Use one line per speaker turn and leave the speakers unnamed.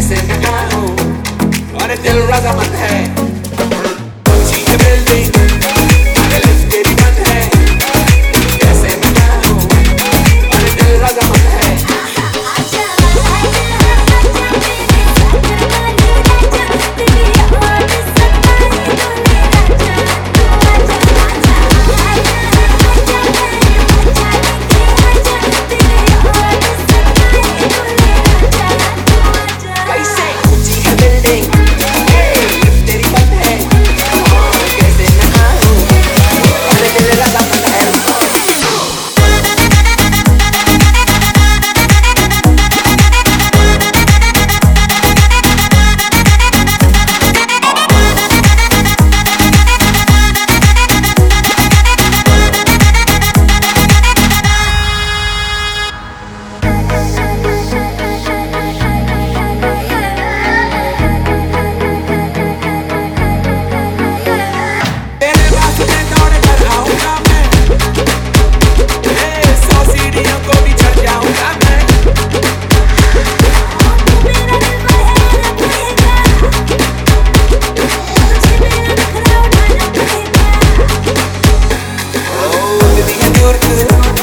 कैसे मिटा हूँ। और दिल रजामंद है। porque